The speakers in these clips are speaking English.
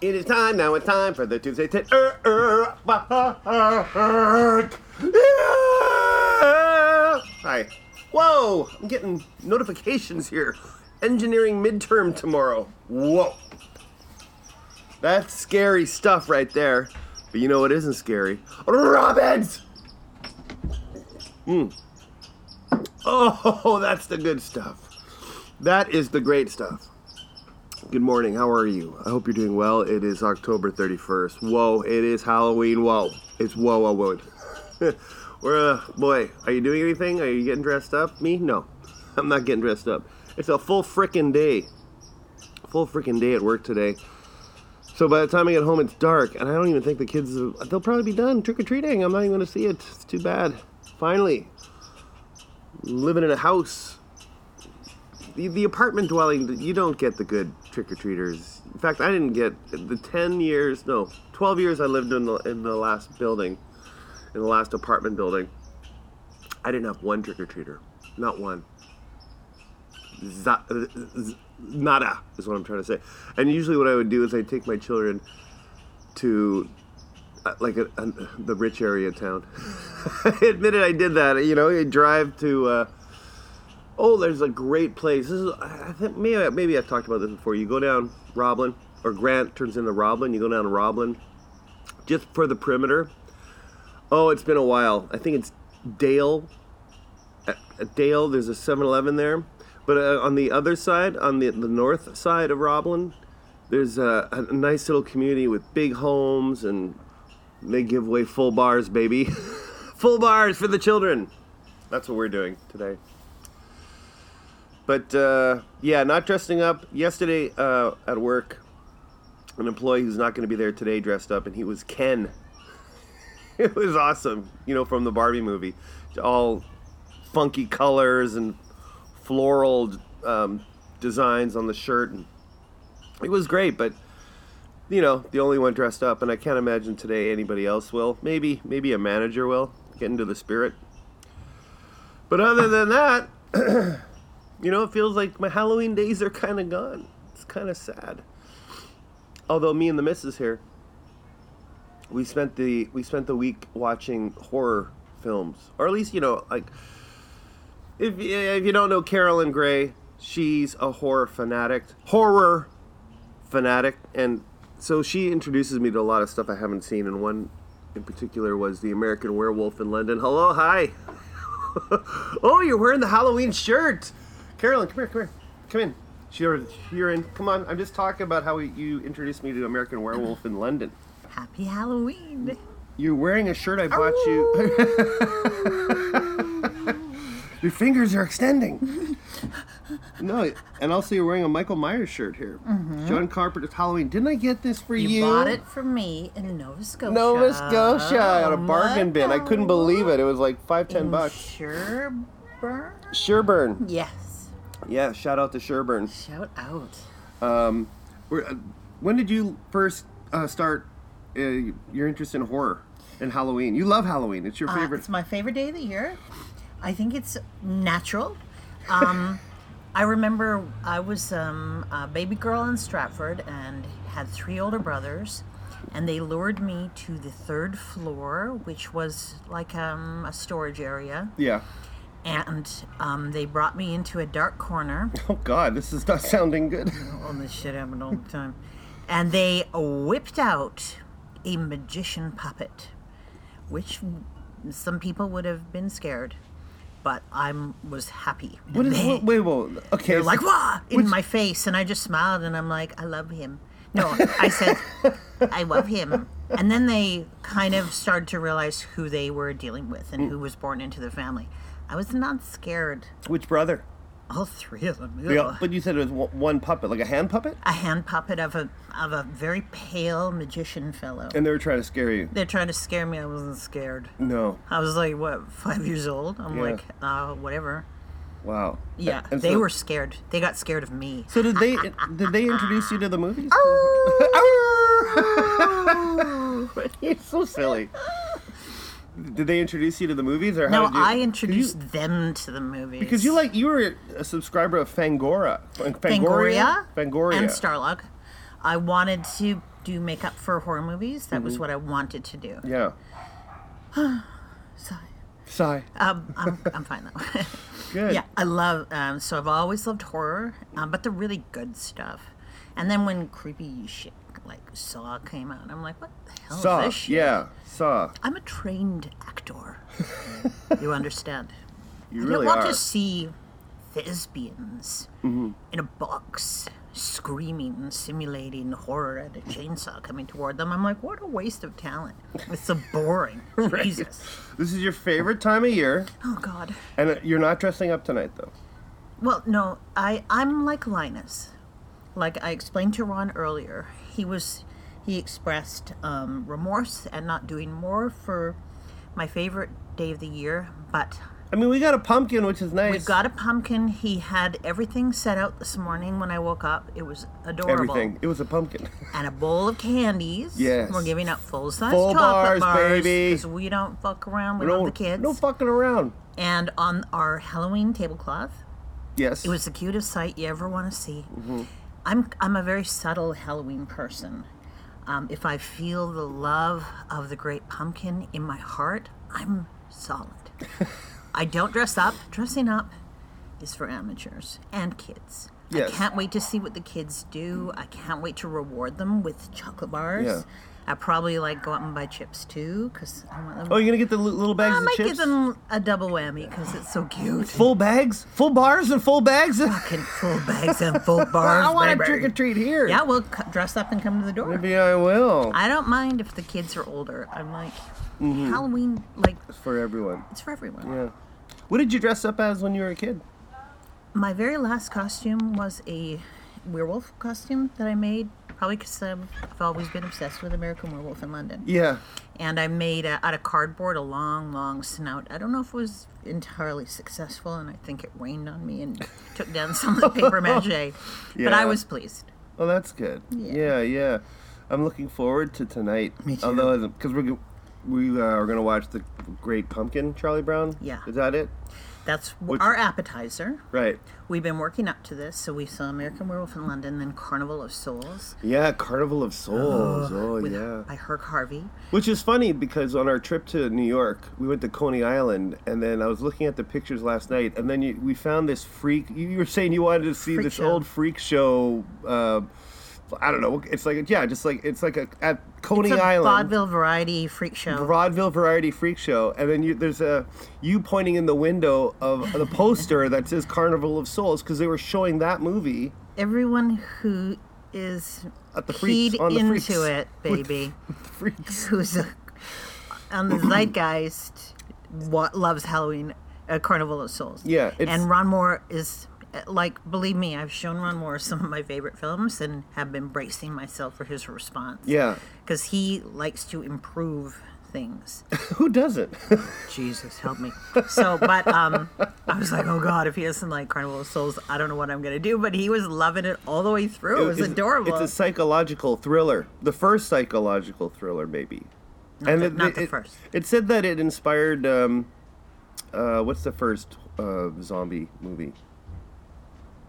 It is time now. It's time for the Tuesday Tit. Er, er. Hi. Whoa! I'm getting notifications here. Engineering midterm tomorrow. Whoa. That's scary stuff right there. But you know what isn't scary? Robins! Mm. Oh, that's the good stuff. That is the great stuff. Good morning. How are you? I hope you're doing well. It is October 31st. Whoa, it is Halloween. Whoa. It's whoa, whoa, whoa. We're, uh, boy, are you doing anything? Are you getting dressed up? Me? No. I'm not getting dressed up. It's a full frickin' day. Full frickin' day at work today. So by the time I get home, it's dark, and I don't even think the kids, they'll probably be done trick or treating. I'm not even going to see it. It's too bad. Finally, living in a house. The, apartment dwelling, you don't get the good trick or treaters. In fact, I didn't get the 10 years, no, 12 years I lived in the, in the last building, in the last apartment building. I didn't have one trick or treater. Not one. Z- nada is what I'm trying to say. And usually, what I would do is I'd take my children to uh, like a, a, the rich area town. I admitted I did that. You know, you drive to. Uh, oh, there's a great place. This is. I think maybe maybe I've talked about this before. You go down Roblin, or Grant turns into Roblin. You go down Roblin, just for the perimeter. Oh, it's been a while. I think it's Dale. At, at Dale, there's a 7-Eleven there. But uh, on the other side, on the, the north side of Roblin, there's a, a nice little community with big homes and they give away full bars, baby. full bars for the children. That's what we're doing today. But uh, yeah, not dressing up. Yesterday uh, at work, an employee who's not going to be there today dressed up, and he was Ken. it was awesome, you know, from the Barbie movie. All funky colors and floral um, designs on the shirt, and it was great. But you know, the only one dressed up, and I can't imagine today anybody else will. Maybe, maybe a manager will get into the spirit. But other than that, you know, it feels like my Halloween days are kind of gone. It's kind of sad. Although me and the missus here, we spent the we spent the week watching horror films, or at least you know, like if if you don't know Carolyn Gray, she's a horror fanatic, horror fanatic, and so she introduces me to a lot of stuff I haven't seen, and one in particular was the American Werewolf in London. Hello, hi. oh, you're wearing the Halloween shirt, Carolyn. Come here, come here, come in. You're, you're in. Come on. I'm just talking about how you introduced me to American Werewolf in London. Happy Halloween. You're wearing a shirt I bought you. Your fingers are extending. no, and also you're wearing a Michael Myers shirt here. Mm-hmm. John Carpenter's Halloween. Didn't I get this for you? You bought it for me in Nova Scotia. Nova Scotia at a bargain bin. I couldn't believe it. It was like five, ten in bucks. Sherburn? Sherburn. Yes. Yeah, shout out to Sherburn. Shout out. Um, uh, when did you first uh, start uh, your interest in horror and Halloween? You love Halloween. It's your Uh, favorite. it's my favorite day of the year. I think it's natural. Um, I remember I was um, a baby girl in Stratford and had three older brothers, and they lured me to the third floor, which was like um, a storage area. yeah. And um, they brought me into a dark corner. Oh God, this is not sounding good. All this shit happened all the time. And they whipped out a magician puppet, which some people would have been scared, but I was happy. What And is? they- Wait, wait, whoa. Okay. they're so- like, "Wah!" in which- my face, and I just smiled, and I'm like, "I love him." No, I said, "I love him." And then they kind of started to realize who they were dealing with and who was born into the family. I was not scared. Which brother? All three of them. Yeah, but you said it was one- puppet, like a hand puppet, a hand puppet of a of a very pale magician fellow. and they were trying to scare you. They're trying to scare me. I wasn't scared. No. I was like, what, five years old? I'm Yeah. like, uh, whatever. Wow. Yeah, And they so- were scared. They got scared of me. So did they? did they introduce you to the movies? You're so silly. Did they introduce you to the movies, or how No, did you? I introduced you- them to the movies. because you like you were a subscriber of Fangora, Fangoria, Fangoria, and Starlog. I wanted to do makeup for horror movies. That Mm-hmm. was what I wanted to do. Yeah. So, Sigh. um, I'm, I'm fine though. Good. yeah, I love. Um, so I've always loved horror, um, but the really good stuff. And then when creepy shit like Saw came out, I'm like, what the hell Saw. is this shit? Yeah. Saw. I'm a trained actor. you understand? You I really don't want are. Mm-hmm. to see thespians in a box screaming, simulating horror at a chainsaw coming toward them. I'm like, what a waste of talent. It's so boring. Jesus. This is your favorite time of year, Oh God. and you're not dressing up tonight, though. Well, no, I I'm like Linus. Like I explained to Ron earlier, he was he expressed um, remorse at not doing more for my favorite day of the year, but I mean, we got a pumpkin, which is nice. We've got a pumpkin. He had everything set out this morning when I woke up. It was adorable. everything. It was a pumpkin. And a bowl of candies. Yes. We're giving up full size Full chocolate bars, baby. Because we don't fuck around. We no, love the kids. no fucking around. and on our Halloween tablecloth, Yes. it was the cutest sight you ever want to see. Mm-hmm. I'm I'm a very subtle Halloween person. Um, if I feel the love of the great pumpkin in my heart, I'm solid. I don't dress up. Dressing up is for amateurs and kids. Yes. I can't wait to see what the kids do. I can't wait to reward them with chocolate bars. Yeah. I probably like go out and buy chips too because I want them. Oh, you're gonna get the li- little bags I of might chips. give them a double whammy because it's so cute. Full bags, full bars, and full bags. Fucking full bags and full bars. I want a trick or treat here. Yeah, we'll c- dress up and come to the door. Maybe I will. I don't mind if the kids are older. I'm like, Mm-hmm. Halloween, like, For everyone. it's for everyone. Yeah. What did you dress up as when you were a kid? My very last costume was a werewolf costume that I made, probably because I've always been obsessed with American Werewolf in London. Yeah. And I made uh, out of cardboard a long, long snout. I don't know if it was entirely successful, and I think it rained on me and took down some of the paper mache. But I was pleased. Oh, that's good. Yeah. Yeah, yeah. I'm looking forward to tonight. Me too. Although, because we're we uh, are gonna watch the Great Pumpkin, Charlie Brown. Yeah. Is that it? That's Which- our appetizer. Right. We've been working up to this, so we saw American Werewolf in London, then Carnival of Souls Yeah, Carnival of Souls. Oh, with, yeah. by Herk Harvey. Which is funny because on our trip to New York, we went to Coney Island, and then I was looking at the pictures last night, and then you, we found this freak. You, were saying you wanted to see Freak this show. old freak show. Uh, I don't know. It's like yeah, just like it's like a at Coney it's a Island. vaudeville variety freak show. vaudeville variety freak show, and then you, there's a you pointing in the window of the poster that says Carnival of Souls because they were showing that movie Everyone who is At the freaks- keyed the into freaks. it, baby, the freaks. who's a, on the zeitgeist, what loves Halloween, uh, Carnival of Souls. Yeah, and Ron Moore is like, believe me, I've shown Ron Moore some of my favorite films and have been bracing myself for his response. Yeah, because he likes to improve things. who doesn't? Jesus, help me. So, but um, I was like, oh God, if he doesn't like Carnival of Souls, I don't know what I'm gonna do. But he was loving it all the way through. It was It's- adorable. It's a psychological thriller, the first psychological thriller, maybe. Not the- it- not the it- first. It said that it inspired. Um, uh, what's the first uh, zombie movie?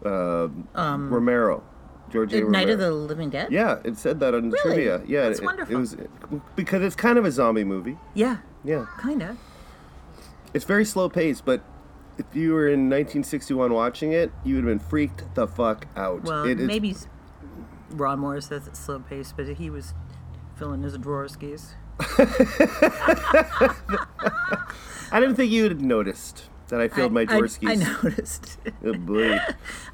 Um, Romero, George A. The Night of the Living Dead. Yeah, it said that on Really? trivia. Yeah, That's it, wonderful. It was because it's kind of a zombie movie. Yeah, Yeah, kinda. it's very slow paced, but if you were in 1961 watching it, you would have been freaked the fuck out. Well, It- maybe Ron Moore says it's slow paced, but he was filling his drawers skis. I didn't think you would have noticed that I filled my I, drawer I. I noticed. Oh, boy.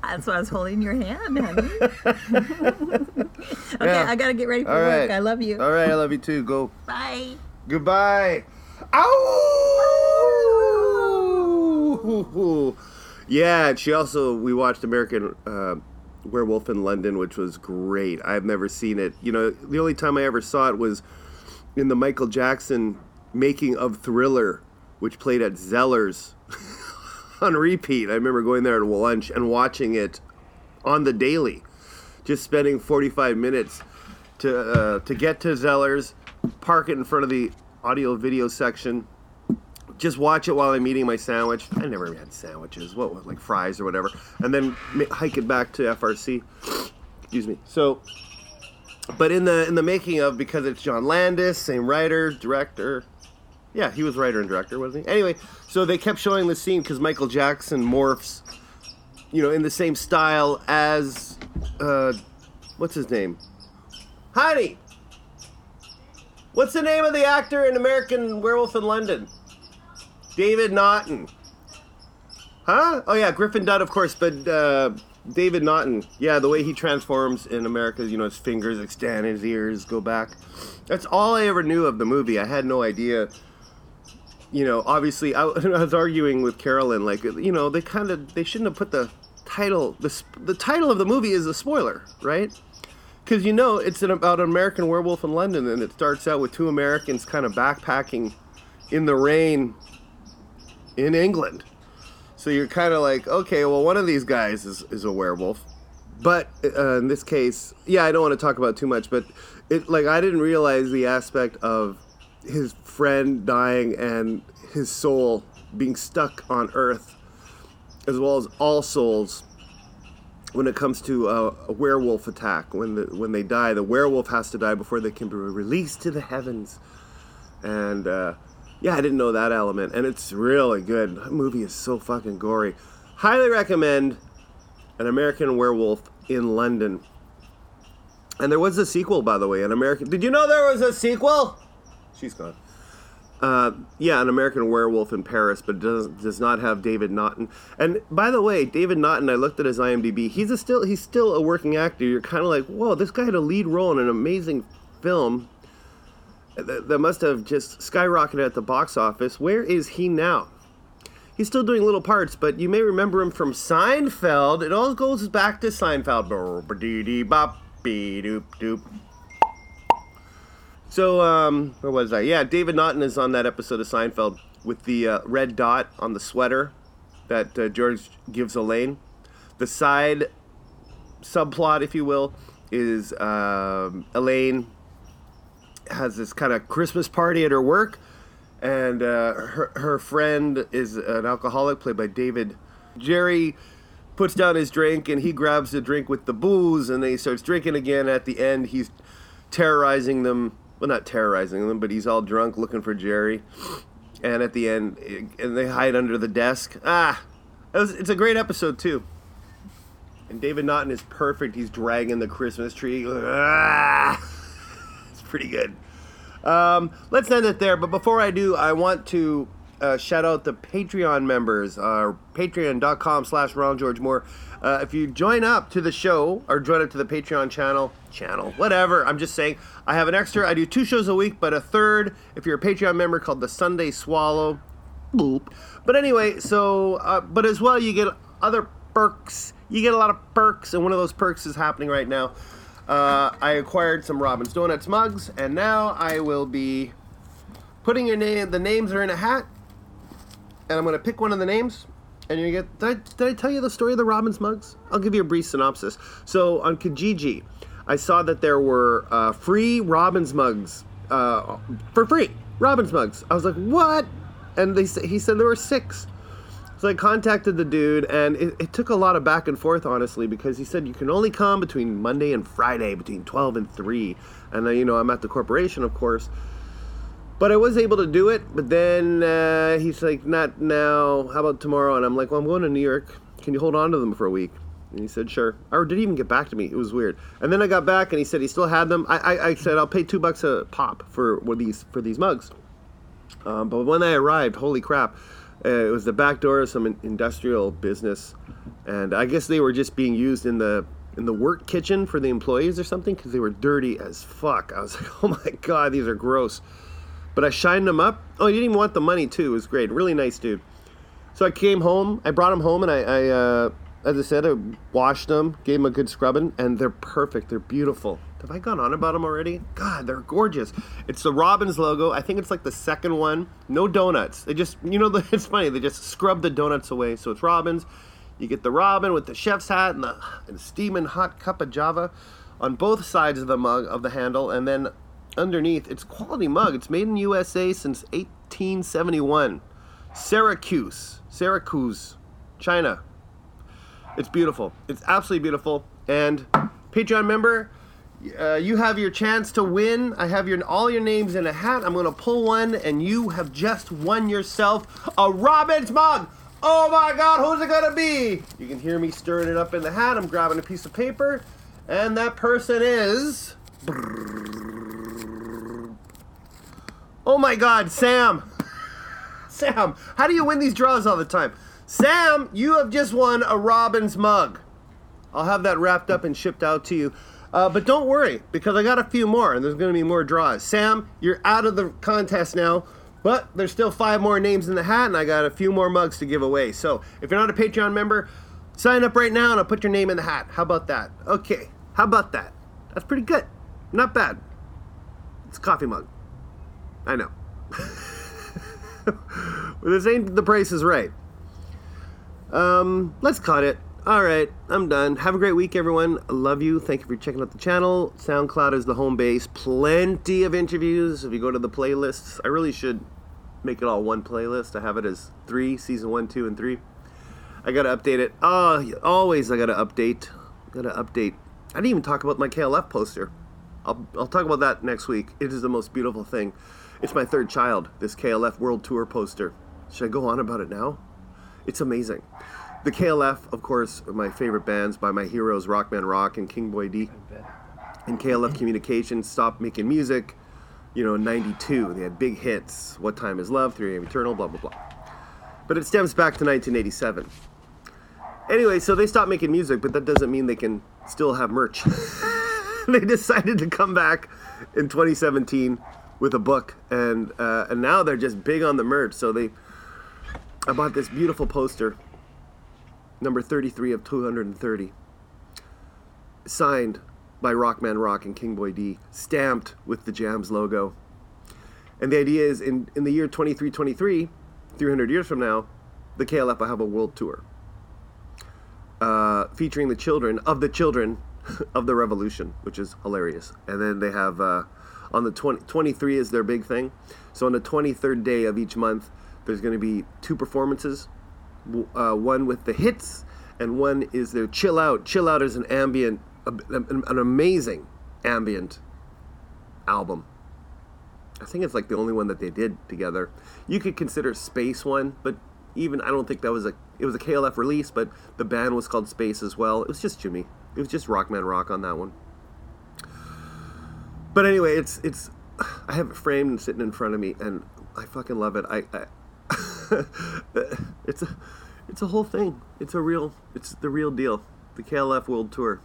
That's why I was holding your hand, honey. okay, Yeah. I gotta get ready for All work. right. I love you. All right, I love you too. Go. Bye. Goodbye. Ow! Yeah, and she also we watched American uh, Werewolf in London, which was great. I've never seen it. You know, the only time I ever saw it was in the Michael Jackson making of Thriller, which played at Zeller's on repeat. I remember going there at lunch and watching it on the daily, just spending 45 minutes to uh, to get to Zeller's, park it in front of the audio video section, just watch it while I'm eating my sandwich. I never had sandwiches, what was like fries or whatever, and then hike it back to FRC. Excuse me. So but in the in the making of because it's John Landis, same writer, director. Yeah, he was writer and director, wasn't he? Anyway, so they kept showing the scene because Michael Jackson morphs, you know, in the same style as, uh, what's his name? Honey, what's the name of the actor in American Werewolf in London? David Naughton. Huh? Oh yeah, Griffin Dunne, of course, but uh, David Naughton. Yeah, the way he transforms in America, you know, his fingers extend, his ears go back. That's all I ever knew of the movie. I had no idea. You know, obviously, I, I was arguing with Carolyn, like, you know, they kind of they shouldn't have put the title. the The title of the movie is a spoiler, right? Because you know it's an, about an American werewolf in London, and it starts out with two Americans kind of backpacking in the rain in England so you're kind of like, okay, well, one of these guys is, is a werewolf. But uh, in this case, yeah, I don't want to talk about too much, but it like I didn't realize the aspect of his friend dying and his soul being stuck on Earth, as well as all souls. When it comes to a, a werewolf attack, when the when they die, the werewolf has to die before they can be released to the heavens, and uh, yeah, I didn't know that element, and it's really good. That movie is so fucking gory. Highly recommend An American Werewolf in London. And there was a sequel, by the way. An American. Did you know there was a sequel? She's gone. Uh, yeah, an American Werewolf in Paris, but does does not have David Naughton. And by the way, David Naughton, I looked at his IMDb. He's a still he's still a working actor. You're kind of like, whoa, this guy had a lead role in an amazing film that must have just skyrocketed at the box office. Where is he now? He's still doing little parts, but you may remember him from Seinfeld. It all goes back to Seinfeld. So, um, where was I? Yeah, David Naughton is on that episode of Seinfeld with the uh, red dot on the sweater that uh, George gives Elaine. The side subplot, if you will, is um, Elaine has this kind of Christmas party at her work, and uh, her her friend is an alcoholic, played by David. Jerry puts down his drink and he grabs the drink with the booze, and then he starts drinking again. At the end, he's terrorizing them. Well, not terrorizing them, but he's all drunk looking for Jerry. And at the end, and they hide under the desk. Ah, it was, it's a great episode too. And David Naughton is perfect. He's dragging the Christmas tree. Ah it's pretty good. Um, let's end it there. But before I do, I want to uh, shout out the Patreon members. Uh, Patreon.com slash Ron George Moore. Uh, if you join up to the show or join up to the Patreon channel, channel, whatever, I'm just saying, I have an extra. I do two shows a week, but a third if you're a Patreon member called the Sunday Swallow. Boop. But anyway, so, uh, but as well, you get other perks. You get a lot of perks, and one of those perks is happening right now. Uh, I acquired some Robin's Donuts mugs, and now I will be putting your name. The names are in a hat, and I'm going to pick one of the names. And you get. Did I, did I tell you the story of the Robin's mugs? I'll give you a brief synopsis. So on Kijiji, I saw that there were uh, free Robin's mugs uh, for free. Robin's mugs. I was like, what? And they he said there were six. So I contacted the dude, and it, it, took a lot of back and forth, honestly, because he said you can only come between Monday and Friday, between 12 and 3. And then, you know, I'm at the corporation, of course. But I was able to do it, but then uh, he's like, not now, how about tomorrow? And I'm like, well, I'm going to New York. Can you hold on to them for a week? And he said, sure. Or did he even get back to me? It was weird. And then I got back, and he said he still had them. I, I, I said, I'll pay two bucks a pop for these for these mugs. Um, but when I arrived, holy crap uh, it was the back door of some industrial business, and I guess they were just being used in the in the work kitchen for the employees or something because they were dirty as fuck. I was like, oh my god, these are gross. But I shined them up. Oh, he didn't even want the money too. It was great. Really nice dude. So I came home. I brought them home, and I, I uh, as I said, I washed them, gave them a good scrubbing, and they're perfect. They're beautiful. Have I gone on about them already? God, they're gorgeous. It's the Robin's logo. I think it's like the second one. No donuts. They just, you know, it's funny. They just scrub the donuts away. So it's Robin's. You get the Robin with the chef's hat and the, and steaming hot cup of Java on both sides of the mug of the handle, and then underneath, it's quality mug. It's made in USA since 1871. Syracuse, Syracuse, China. It's beautiful. It's absolutely beautiful. And Patreon member, Uh, you have your chance to win. I have your all your names in a hat. I'm gonna pull one, and you have just won yourself a Robin's mug. Oh my God, who's it gonna be? You can hear me stirring it up in the hat. I'm grabbing a piece of paper, and that person is. Oh my God, Sam. Sam, how do you win these draws all the time? Sam, you have just won a Robin's mug. I'll have that wrapped up and shipped out to you. Uh, but don't worry, because I got a few more, and there's going to be more draws. Sam, you're out of the contest now, but there's still five more names in the hat, and I got a few more mugs to give away. So if you're not a Patreon member, sign up right now, and I'll put your name in the hat. How about that? Okay, how about that? That's pretty good. Not bad. It's a coffee mug. I know. this ain't the price is right. Um, let's cut it. All right, I'm done. Have a great week, everyone. I love you. Thank you for checking out the channel. SoundCloud is the home base. Plenty of interviews. If you go to the playlists, I really should make it all one playlist. I have it as three, season one, two, and three. I gotta update it. Oh, always I gotta update. Gotta update. I didn't even talk about my KLF poster. I'll, I'll talk about that next week. It is the most beautiful thing. It's my third child, this KLF World Tour poster. Should I go on about it now? It's amazing. The KLF, of course, are my favorite bands by my heroes Rockman Rock and King Boy D. And KLF Communications stopped making music, you know, in 92. They had big hits What Time Is Love, 3 AM Eternal, blah, blah, blah. But it stems back to 1987. Anyway, so they stopped making music, but that doesn't mean they can still have merch. they decided to come back in 2017 with a book, and uh, and now they're just big on the merch. So they, I bought this beautiful poster, number 33 of 230, signed by Rockman Rock and King Boy D, stamped with the Jams logo. And the idea is in, in the year 2323, 300 years from now, the KLF will have a world tour uh, featuring the children of the children of the revolution, which is hilarious. And then they have uh, on the 20, 23 is their big thing. So on the 23rd day of each month, there's going to be two performances. Uh, one with the hits, and one is their chill out. Chill out is an ambient, an, amazing ambient album. I think it's like the only one that they did together. You could consider Space one, but even I don't think that was a it was a KLF release, but the band was called Space as well. It was just Jimmy. It was just Rockman Rock on that one. But anyway, it's it's I have it framed and sitting in front of me, and I fucking love it. I, I it's a it's a whole thing. It's a real it's the real deal. The KLF World Tour,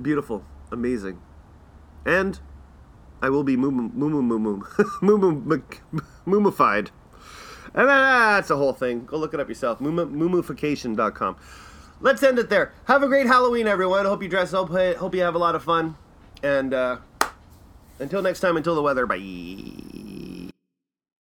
beautiful, amazing, and I will be mumu mumu mumu mumified. And then, ah, that's the whole thing. Go look it up yourself. Mumu, mumufication.com. Let's end it there. Have a great Halloween, everyone. Hope you dress up. Hope you have a lot of fun. And uh, until next time, until the weather, bye.